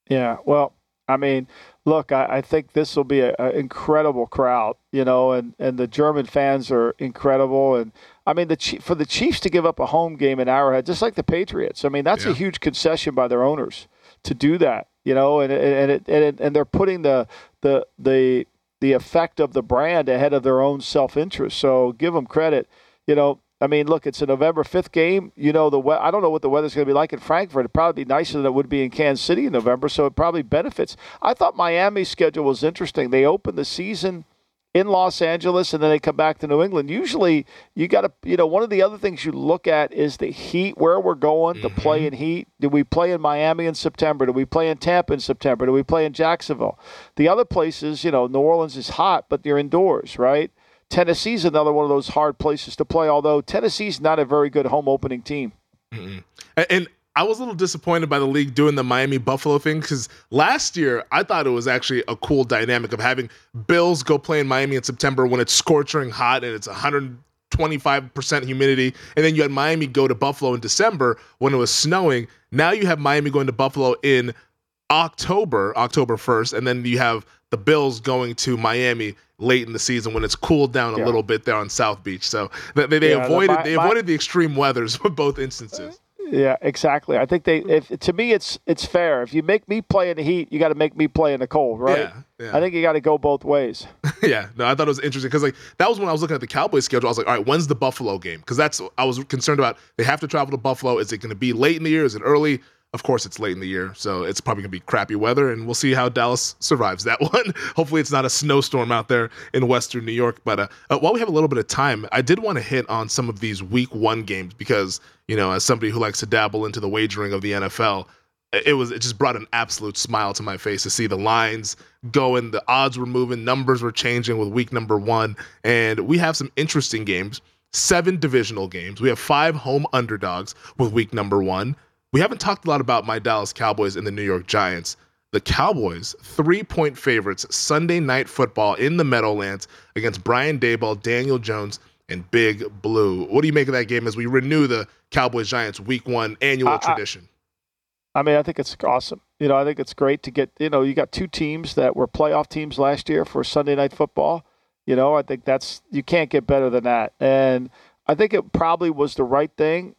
Yeah, well, I mean, look, I, I think this will be an incredible crowd, you know, and, and the German fans are incredible. And I mean, the for the Chiefs to give up a home game in Arrowhead, just like the Patriots, I mean, that's yeah. a huge concession by their owners to do that, you know, and and it, and, it, and they're putting the the the the effect of the brand ahead of their own self interest. So give them credit. You know, I mean, look, it's a November 5th game. You know, the we- I don't know what the weather's going to be like in Frankfurt. It'd probably be nicer than it would be in Kansas City in November, so it probably benefits. I thought Miami's schedule was interesting. They opened the season – in Los Angeles and then they come back to New England. Usually, you got to, you know, one of the other things you look at is the heat, where we're going mm-hmm. to play in heat. Do we play in Miami in September? Do we play in Tampa in September? Do we play in Jacksonville? The other places, you know, New Orleans is hot, but you're indoors, right? Tennessee's another one of those hard places to play, although Tennessee's not a very good home opening team. Mm-hmm. And I was a little disappointed by the league doing the Miami Buffalo thing because last year I thought it was actually a cool dynamic of having Bills go play in Miami in September when it's scorching hot and it's 125% humidity. And then you had Miami go to Buffalo in December when it was snowing. Now you have Miami going to Buffalo in October, October 1st. And then you have the Bills going to Miami late in the season when it's cooled down a yeah. little bit there on South Beach. So they, they yeah, avoided the, they avoided the extreme weathers with both instances. Yeah, exactly. I think they. If to me, it's it's fair. If you make me play in the heat, you got to make me play in the cold, right? Yeah, yeah. I think you got to go both ways. yeah, no, I thought it was interesting because like that was when I was looking at the Cowboys schedule. I was like, all right, when's the Buffalo game? Because that's I was concerned about. They have to travel to Buffalo. Is it going to be late in the year? Is it early? Of course, it's late in the year, so it's probably going to be crappy weather, and we'll see how Dallas survives that one. Hopefully, it's not a snowstorm out there in Western New York. But uh, uh, while we have a little bit of time, I did want to hit on some of these Week One games because you know, as somebody who likes to dabble into the wagering of the NFL, it was it just brought an absolute smile to my face to see the lines going, the odds were moving, numbers were changing with Week Number One, and we have some interesting games. Seven divisional games. We have five home underdogs with week number one. We haven't talked a lot about my Dallas Cowboys and the New York Giants. The Cowboys, three point favorites, Sunday night football in the Meadowlands against Brian Daboll, Daniel Jones, and Big Blue. What do you make of that game as we renew the Cowboys Giants week one annual I, tradition? I, I mean, I think it's awesome. You know, I think it's great to get, you know, you got two teams that were playoff teams last year for Sunday night football. You know, I think that's, you can't get better than that. And I think it probably was the right thing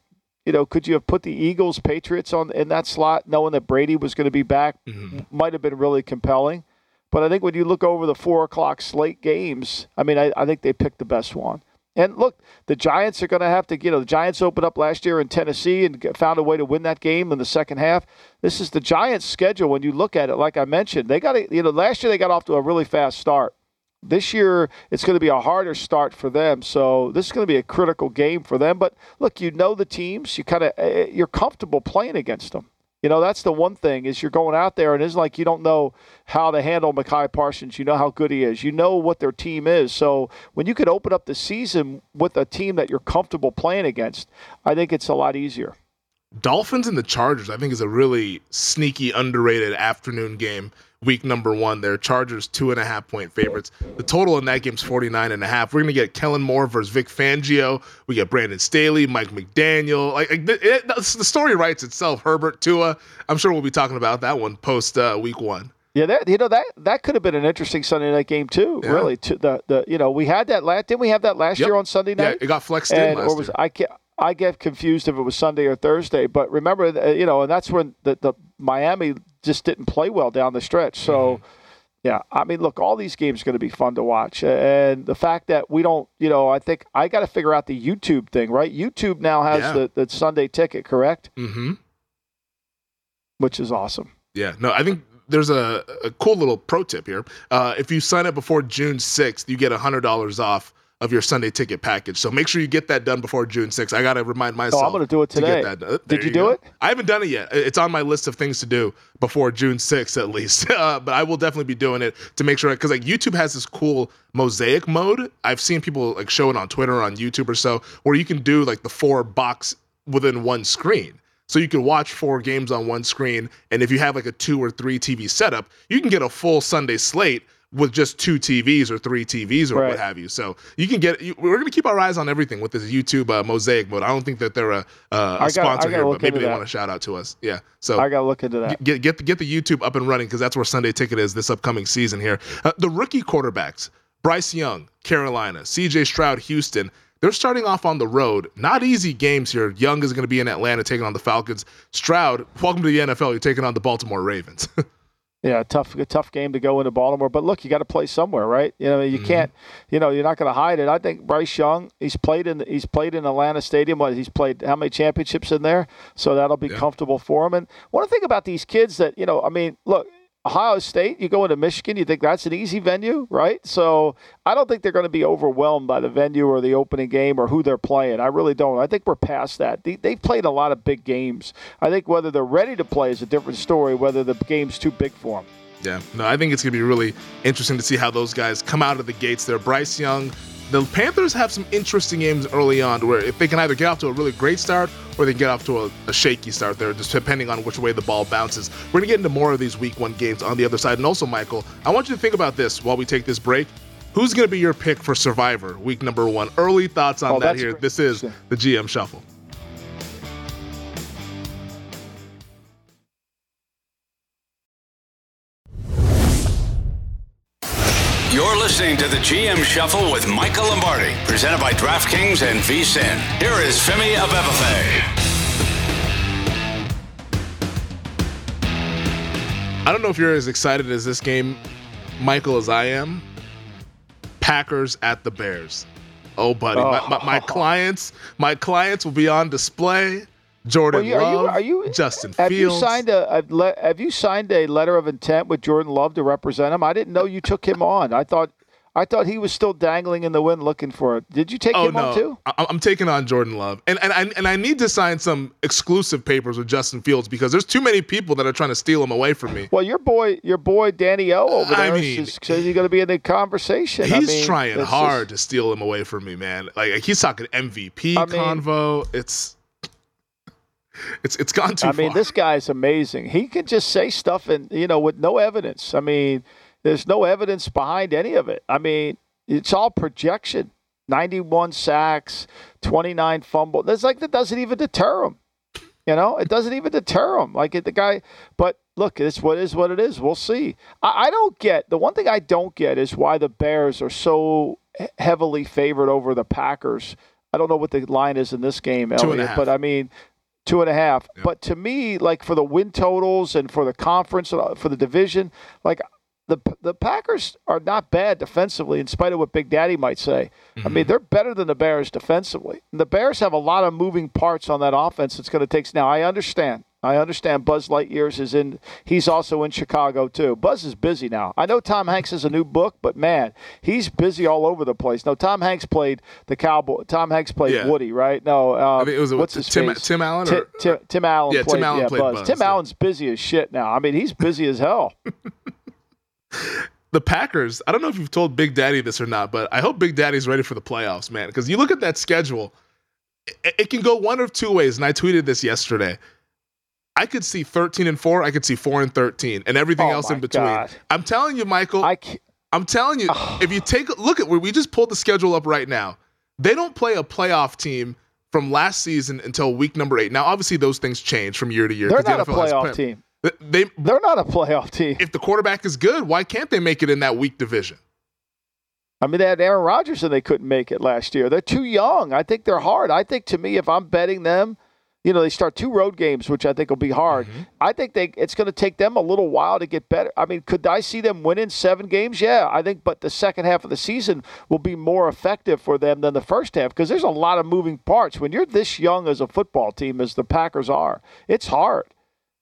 you know, could you have put the Eagles, Patriots on in that slot, knowing that Brady was going to be back? Mm-hmm. Might have been really compelling. But I think when you look over the four o'clock slate games, I mean, I, I think they picked the best one. And look, the Giants are going to have to, you know, the Giants opened up last year in Tennessee and found a way to win that game in the second half. This is the Giants' schedule. When you look at it, like I mentioned, they got, to, you know, last year they got off to a really fast start. This year, it's going to be a harder start for them. So this is going to be a critical game for them. But look, you know the teams. You kind of eh, eh, you're comfortable playing against them. You know that's the one thing is you're going out there and it's like you don't know how to handle Micah Parsons. You know how good he is. You know what their team is. So when you could open up the season with a team that you're comfortable playing against, I think it's a lot easier. Dolphins and the Chargers, I think, is a really sneaky, underrated afternoon game week number one there. Chargers two and a half point favorites. The total in that game's 49 and a half. We're going to get Kellen Moore versus Vic Fangio. We get Brandon Staley, Mike McDaniel. Like, it, it, the story writes itself. Herbert, Tua. I'm sure we'll be talking about that one post uh, week one. Yeah, that you know that that could have been an interesting Sunday night game too. Yeah. Really, to the the you know we had that last didn't we have that last yep. year on Sunday night? Yeah, it got flexed and, in. or was year. I can't I get confused if it was Sunday or Thursday. But remember, uh, you know, and that's when the, the Miami just didn't play well down the stretch. So. Mm-hmm. Yeah, I mean, look, all these games are going to be fun to watch, and the fact that we don't, you know, I think I got to figure out the YouTube thing, right? YouTube now has Yeah. the, the Sunday ticket, correct? Mm-hmm. Which is awesome. Yeah, no, I think there's a, a cool little pro tip here. Uh, if you sign up before June 6th, you get $100 off of your Sunday ticket package. So make sure you get that done before June 6th. I got to remind myself. Oh, gonna do it to today. get that done. Did There you do go. it? I haven't done it yet. It's on my list of things to do before June 6th, at least. Uh, but I will definitely be doing it to make sure, because like YouTube has this cool mosaic mode. I've seen people like show it on Twitter or on YouTube or so, where you can do like the four box within one screen. So you can watch four games on one screen, and if you have like a two or three TV setup, you can get a full Sunday slate with just two TVs or three TVs or Right. what have you. So you can get. You, we're going to keep our eyes on everything with this YouTube uh, mosaic mode. I don't think that they're a, uh, a gotta- sponsor here, but maybe they that. want to shout out to us. Yeah. So I got to look into that. get get the, get the YouTube up and running because that's where Sunday Ticket is this upcoming season here. Uh, the rookie quarterbacks, Bryce Young, Carolina, C.J. Stroud, Houston. They're starting off on the road. Not easy games here. Young is going to be in Atlanta taking on the Falcons. Stroud, welcome to the NFL. You're taking on the Baltimore Ravens. Yeah, tough, a tough game to go into Baltimore. But look, you got to play somewhere, right? You know, Mm-hmm. you can't, you know, you're not going to hide it. I think Bryce Young, he's played in, he's played in Atlanta Stadium. What he's played, how many championships in there? So that'll be Yeah. comfortable for him. And one thing about these kids that you know, I mean, look. Ohio State, you go into Michigan, you think that's an easy venue, right? So I don't think they're going to be overwhelmed by the venue or the opening game or who they're playing. I really don't. I think we're past that. They, they've played a lot of big games. I think whether they're ready to play is a different story, whether the game's too big for them. Yeah, no, I think it's going to be really interesting to see how those guys come out of the gates there. Bryce Young, the Panthers have some interesting games early on where if they can either get off to a really great start or they can get off to a, a shaky start there, just depending on which way the ball bounces. We're going to get into more of these week one games on the other side. And also, Michael, I want you to think about this while we take this break. Who's going to be your pick for Survivor week number one? Early thoughts on Oh, that here. great. This is the GM Shuffle. Listening to the GM Shuffle with Michael Lombardi, presented by DraftKings and VSIN. Here is Femi Abebefe. I don't know if you're as excited as this game, Michael, as I am. Packers at the Bears. Oh, buddy, my, my, my oh. clients, my clients will be on display. Jordan Well, you- are you- Love, are you- Justin Have Fields. you signed a, a le- Have you signed a letter of intent with Jordan Love to represent him? I didn't know you took him on. I thought I thought he was still dangling in the wind looking for it. Did you take Oh him on too? I- I'm taking on Jordan Love, and and I, and I need to sign some exclusive papers with Justin Fields because there's too many people that are trying to steal him away from me. Well, your boy, your boy Danny O over I there mean, is- says he's going to be in the conversation. I He's mean, trying it's just- hard to steal him away from me, man. Like he's talking MVP I mean- convo. It's it's it's gone too I far. mean, this guy's amazing. He can just say stuff and you know with no evidence. I mean, there's no evidence behind any of it. I mean, it's all projection. 91 sacks, 29 fumbles. That's like that doesn't even deter him. You know, it doesn't even deter him. Like it, the guy, but look, it's what is what it is. We'll see. I, I don't get the one thing I don't get is why the Bears are so heavily favored over the Packers. I don't know what the line is in this game, Two and a Elliot, but I mean, two and a half. But to me, like for the win totals and for the conference uh, for the division, like the the Packers are not bad defensively, in spite of what Big Daddy might say. I mean, they're better than the Bears defensively. And the Bears have a lot of moving parts on that offense. It's going to take. Now, I understand. I understand. Buzz Lightyears is in. He's also in Chicago too. Buzz is busy now. I know Tom Hanks has a new book, but man, he's busy all over the place. No, Tom Hanks played the cowboy. Tom Hanks played Yeah. Woody, right? No, um, I think it was what's his Tim face? Tim Allen. Or, Tim, Tim Allen Yeah, Tim Allen yeah, played Buzz. Buzz, Tim yeah. Allen's busy as shit now. I mean, he's busy as hell. the Packers, I don't know if you've told Big Daddy this or not, but I hope Big Daddy's ready for the playoffs, man. Because you look at that schedule, it, it can go one of two ways. And I tweeted this yesterday. I could see 13 and 4, I could see 4 and 13, and everything Oh else in between. God. I'm telling you, Michael, I I'm telling you, if you take a look at where we just pulled the schedule up right now, they don't play a playoff team from last season until week number eight. Now, obviously, those things change from year to year. they're the not a NFL has playoff play- team. They, They're not a playoff team. if the quarterback is good, why can't they make it in that weak division? I mean, they had Aaron Rodgers and they couldn't make it last year. They're too young. I think they're hard. I think to me, if I'm betting them, you know, they start two road games, which I think will be hard. Mm-hmm. I think they it's going to take them a little while to get better. I mean, could I see them winning seven games? Yeah, I think, but the second half of the season will be more effective for them than the first half because there's a lot of moving parts. When you're this young as a football team, as the Packers are, it's hard.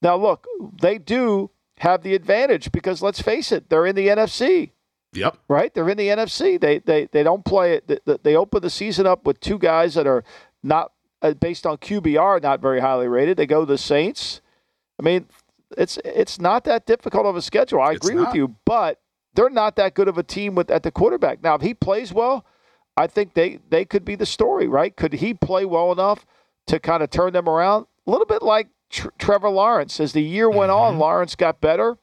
Now, look, they do have the advantage because let's face it, they're in the NFC. Yep. Right? They're in the NFC. They they they don't play it. They, they open the season up with two guys that are not uh, based on QBR, not very highly rated. They go to the Saints. I mean, it's it's not that difficult of a schedule. I agree with you, but they're not that good of a team with at the quarterback. Now, if he plays well, I think they they could be the story, right? Could he play well enough to kind of turn them around? A little bit like Tr- Trevor Lawrence. As the year went mm-hmm. on, Lawrence got better.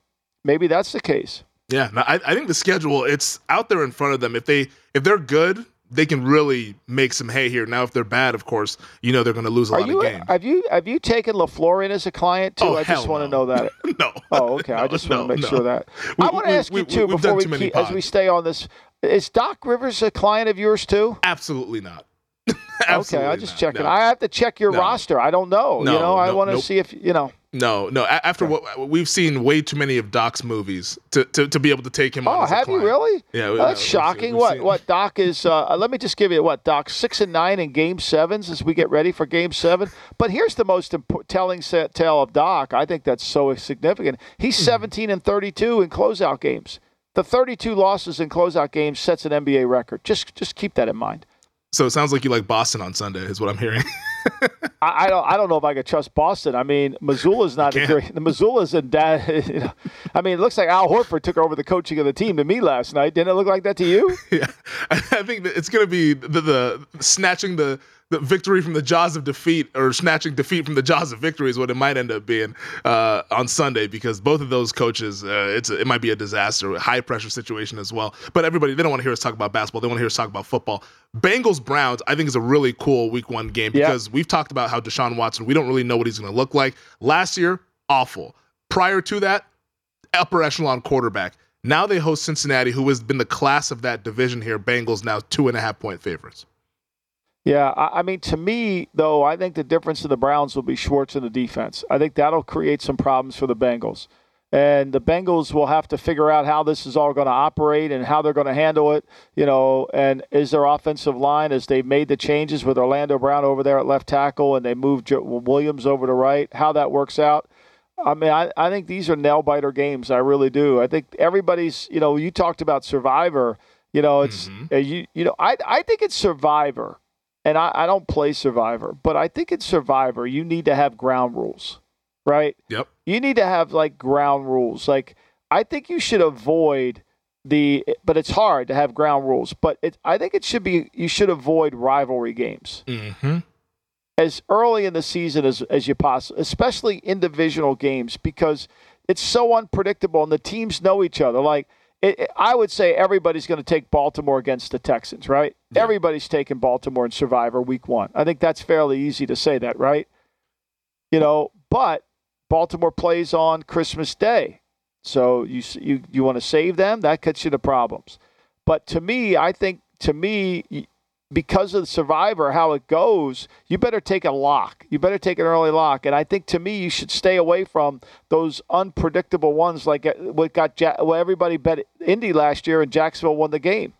Maybe that's the case. Yeah, I, I think the schedule it's out there in front of them. If they if they're good, they can really make some hay here. Now, if they're bad, of course, you know they're going to lose a Are lot you, of games. Have you have you taken LaFleur in as a client too? Oh, I just want no. to know that. no. Oh, okay. No, I just no, want to make sure that. We, I want to ask we, you too we, before we keep, as we stay on this. Is Doc Rivers a client of yours too? Absolutely not. okay, I'll just not. checking. No. I have to check your No. roster. I don't know. No, you know, I want to nope. see if you know. No, no. A- After what we've seen, way too many of Doc's movies to, to, to be able to take him on. Oh, a have you really? Yeah, Well, we- that's shocking. we've what seen- what Doc is? Uh, let me just give you what Doc six and nine in Game Sevens as we get ready for Game Seven. But here's the most impo- telling set tale of Doc. I think that's so significant. He's Hmm. 17 and 32 in closeout games. The 32 losses in closeout games sets an NBA record. Just just keep that in mind. So it sounds like you like Boston on Sunday, is what I'm hearing. I, I don't. I don't know if I could trust Boston. I mean, Mazzulla's not a great. The Mazzulla's in dad. You know, I mean, it looks like Al Horford took over the coaching of the team to me last night. Didn't it look like that to you? yeah, I, I think that it's going to be the, the snatching the, the victory from the jaws of defeat, or snatching defeat from the jaws of victory, is what it might end up being uh, on Sunday. Because both of those coaches, uh, it's a, it might be a disaster, a high pressure situation as well. But everybody, they don't want to hear us talk about basketball. They want to hear us talk about football. Bengals Browns, I think is a really cool Week One game Yeah. because we've talked about how Deshaun Watson. We don't really know what he's going to look like. Last year, awful. Prior to that, upper echelon quarterback. Now they host Cincinnati, who has been the class of that division here. Bengals now two and a half point favorites. Yeah, I, I mean, to me though, I think the difference in the Browns will be Schwartz in the defense. I think that'll create some problems for the Bengals, and the Bengals will have to figure out how this is all going to operate and how they're going to handle it. You know, and is their offensive line as they've made the changes with Orlando Brown over there at left tackle and they moved Williams over to right, how that works out. I mean, I, I think these are nail biter games. I really do. I think everybody's, you know, you talked about Survivor. You know, it's uh, you. You know, I I think it's Survivor, and I, I don't play Survivor, but I think in Survivor. You need to have ground rules, right? Yep. You need to have like ground rules. Like I think you should avoid the, but it's hard to have ground rules. But it, I think it should be you should avoid rivalry games Mm-hmm. as early in the season as, as you possibly, especially in divisional games, because it's so unpredictable and the teams know each other. Like, it, it- I would say everybody's going to take Baltimore against the Texans, right? Everybody's taking Baltimore in Survivor week one. I think that's fairly easy to say that, right? You know, but Baltimore plays on Christmas Day. So you you you want to save them? That gets you to problems. But to me, I think to me, because of the Survivor, how it goes, you better take a lock. You better take an early lock. And I think to me, you should stay away from those unpredictable ones like uh, what got well, everybody bet Indy last year and Jacksonville won the game.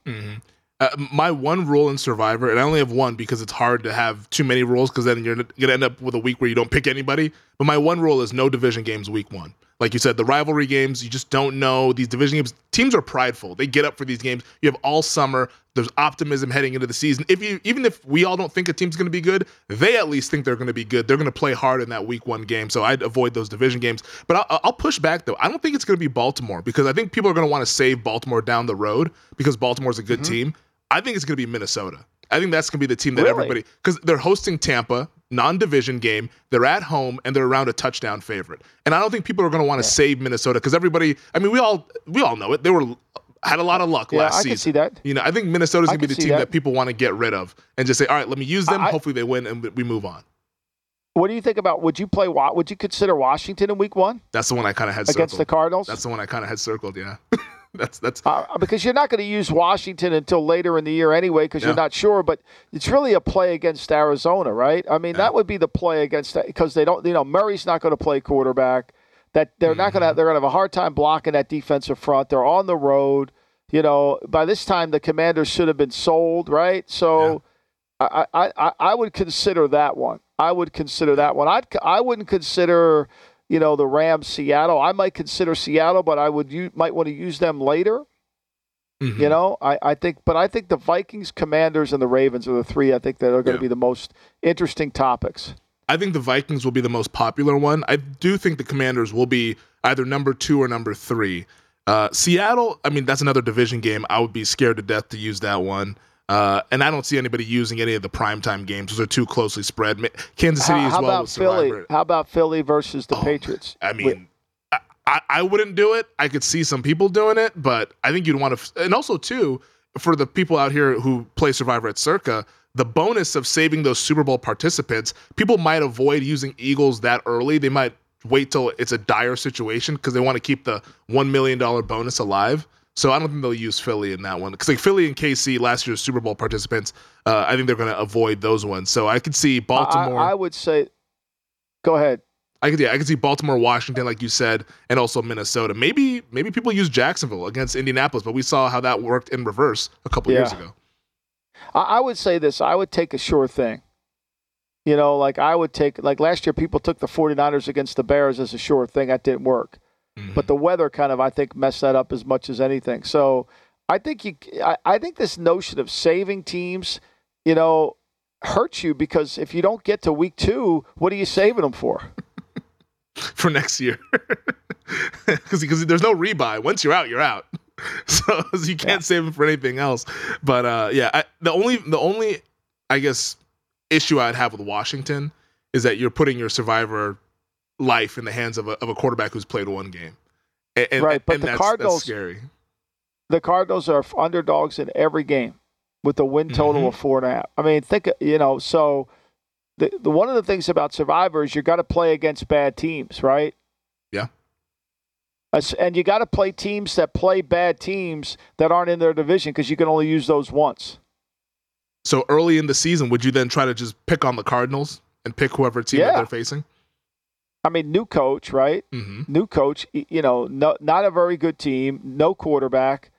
Uh, my one rule in Survivor, and I only have one because it's hard to have too many rules because then you're going to end up with a week where you don't pick anybody. But my one rule is no division games week one. Like you said, the rivalry games, you just don't know. These division games, teams are prideful. They get up for these games. You have all summer. There's optimism heading into the season. If you, even if we all don't think a team's going to be good, they at least think they're going to be good. They're going to play hard in that week one game. So I'd avoid those division games. But I'll, I'll push back though. I don't think it's going to be Baltimore because I think people are going to want to save Baltimore down the road because Baltimore's a good Mm-hmm. team. I think it's going to be Minnesota. I think that's going to be the team that Really? everybody because they're hosting Tampa, non-division game. They're at home and they're around a touchdown favorite. And I don't think people are going to want to save Minnesota because everybody. I mean, we all we all know it. They were had a lot of luck Yeah, last I season. can see that. You know, I think Minnesota's going to be the team that. that. people want to get rid of and just say, all right, let me use them. I- Hopefully they win and we move on. What do you think about? Would you play? Would you consider Washington in Week One That's the one I kind of had against circled. the Cardinals? That's the one I kind of had circled. Yeah. that's that's uh, because you're not going to use Washington until later in the year anyway, because Yeah. you're not sure. But it's really a play against Arizona, right? I mean, Yeah. that would be the play against because they don't. You know, Murray's not going to play quarterback. That they're not Mm-hmm. going to. They're going to have a hard time blocking that defensive front. They're on the road. You know, by this time the Commanders should have been sold, right? So, I, I, I, I would consider that one. I would consider that one. I'd, I wouldn't consider, you know, the Rams Seattle. I might consider Seattle, but I would you might want to use them later. Mhm. You know, I, I think, but I think the Vikings, Commanders, and the Ravens are the three I think that are going to Yeah. be the most interesting topics. I think the Vikings will be the most popular one. I do think the Commanders will be either number two or number three. Uh, Seattle, I mean, that's another division game. I would be scared to death to use that one. Uh, and I don't see anybody using any of the primetime games. Those are too closely spread. Kansas City How, as how well about Philly? Survivor. How about Philly versus the Oh, Patriots? I mean, I, I, I wouldn't do it. I could see some people doing it, but I think you'd want to. And also, too, for the people out here who play Survivor at Circa, the bonus of saving those Super Bowl participants, people might avoid using Eagles that early. They might wait till it's a dire situation because they want to keep the $1 million bonus alive. So I don't think they'll use Philly in that one because like Philly and KC last year's Super Bowl participants, uh, I think they're going to avoid those ones. So I could see Baltimore. I would say, go ahead. I could yeah, I could see Baltimore, Washington, like you said, and also Minnesota. Maybe maybe people use Jacksonville against Indianapolis, but we saw how that worked in reverse a couple years ago. I, I would say this. I would take a sure thing. You know, like I would take, like last year, people took the 49ers against the Bears as a sure thing. That didn't work. Mm-hmm. But the weather kind of, I think, messed that up as much as anything. So I think you, I, I think this notion of saving teams, you know, hurts you because if you don't get to week two, what are you saving them for? for next year, because because there's no rebuy. Once you're out, you're out. So you can't save them for anything else. But uh, yeah, I, the only the only I guess issue I'd have with Washington is that you're putting your survivor life in the hands of a, of a quarterback who's played one game. And, and- Right, but the that's, Cardinals- that's scary. the Cardinals are underdogs in every game with a win total Mhm. of four and a half. I mean, think you know. So the, the one of the things about Survivor is you got to play against bad teams, right? Yeah. And you got to play teams that play bad teams that aren't in their division because you can only use those once. So early in the season, would you then try to just pick on the Cardinals and pick whoever team that they're facing? I mean, new coach, right? hmm New coach, you know, no, not a very good team, no quarterback.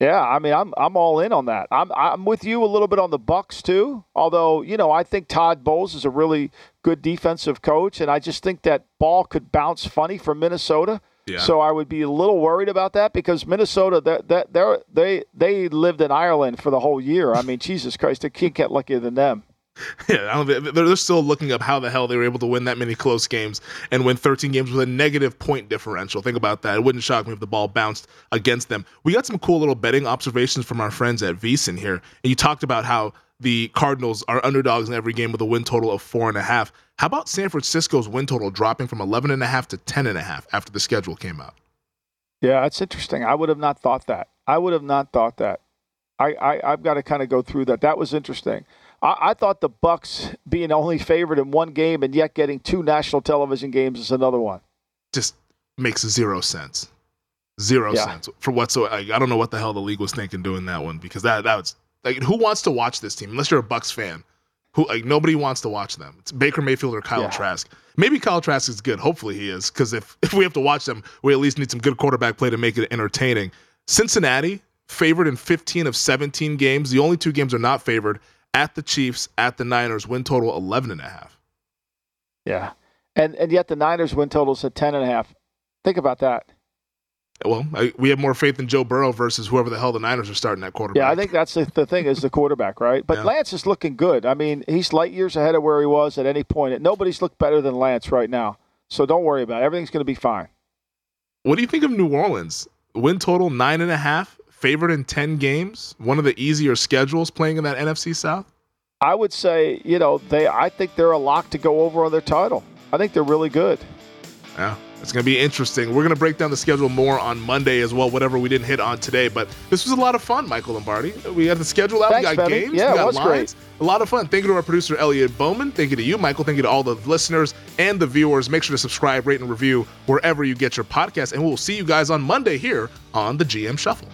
Yeah, I mean, I'm I'm all in on that. I'm I'm with you a little bit on the Bucks too. Although you know, I think Todd Bowles is a really good defensive coach, and I just think that ball could bounce funny from Minnesota. Yeah. So I would be a little worried about that because Minnesota, that that they they they lived in Ireland for the whole year. I mean, Jesus Christ, they can't get luckier than them. Yeah, they're, still looking up how the hell they were able to win that many close games and win 13 games with a negative point differential. Think about that. It wouldn't shock me if the ball bounced against them. We got some cool little betting observations from our friends at VSiN here, and you talked about how the Cardinals are underdogs in every game with a win total of four and a half. How about San Francisco's win total dropping from 11 and a half to 10 and a half after the schedule came out? Yeah, that's interesting. I would have not thought that. I would have not thought that. I, I I've got to kind of go through that. That was interesting. I, I thought the Bucks being only favored in one game and yet getting two national television games is another one. just makes zero sense. Zero Yeah. sense for whatsoever. Like, I don't know what the hell the league was thinking doing that one because that that was like who wants to watch this team unless you're a Bucks fan. Who like nobody wants to watch them. It's Baker Mayfield or Kyle Yeah. Trask. Maybe Kyle Trask is good. Hopefully he is because if if we have to watch them, we at least need some good quarterback play to make it entertaining. Cincinnati favored in 15 of 17 games. The only two games are not favored at the Chiefs, at the Niners. Win total 11 and a half. Yeah, and and yet the Niners win totals at ten and a half. Think about that. Well, I, we have more faith in Joe Burrow versus whoever the hell the Niners are starting at quarterback. Yeah, I think that's the, the thing is the quarterback, right? But Yeah. Lance is looking good. I mean, he's light years ahead of where he was at any point. Nobody's looked better than Lance right now. So don't worry about it. Everything's going to be fine. What do you think of New Orleans? Win total nine and a half, favored in 10 games, one of the easier schedules playing in that NFC South? I would say, you know, they. I think they're a lock to go over on their title. I think they're really good. Yeah, it's going to be interesting. We're going to break down the schedule more on Monday as well, whatever we didn't hit on today. But this was a lot of fun, Michael Lombardi. We got the schedule out, Thanks, we got Benny. games, Yeah, we it got was lines. A lot of fun. Thank you to our producer, Elliot Bowman. Thank you to you, Michael. Thank you to all the listeners and the viewers. Make sure to subscribe, rate, and review wherever you get your podcast. And we'll see you guys on Monday here on the GM Shuffle.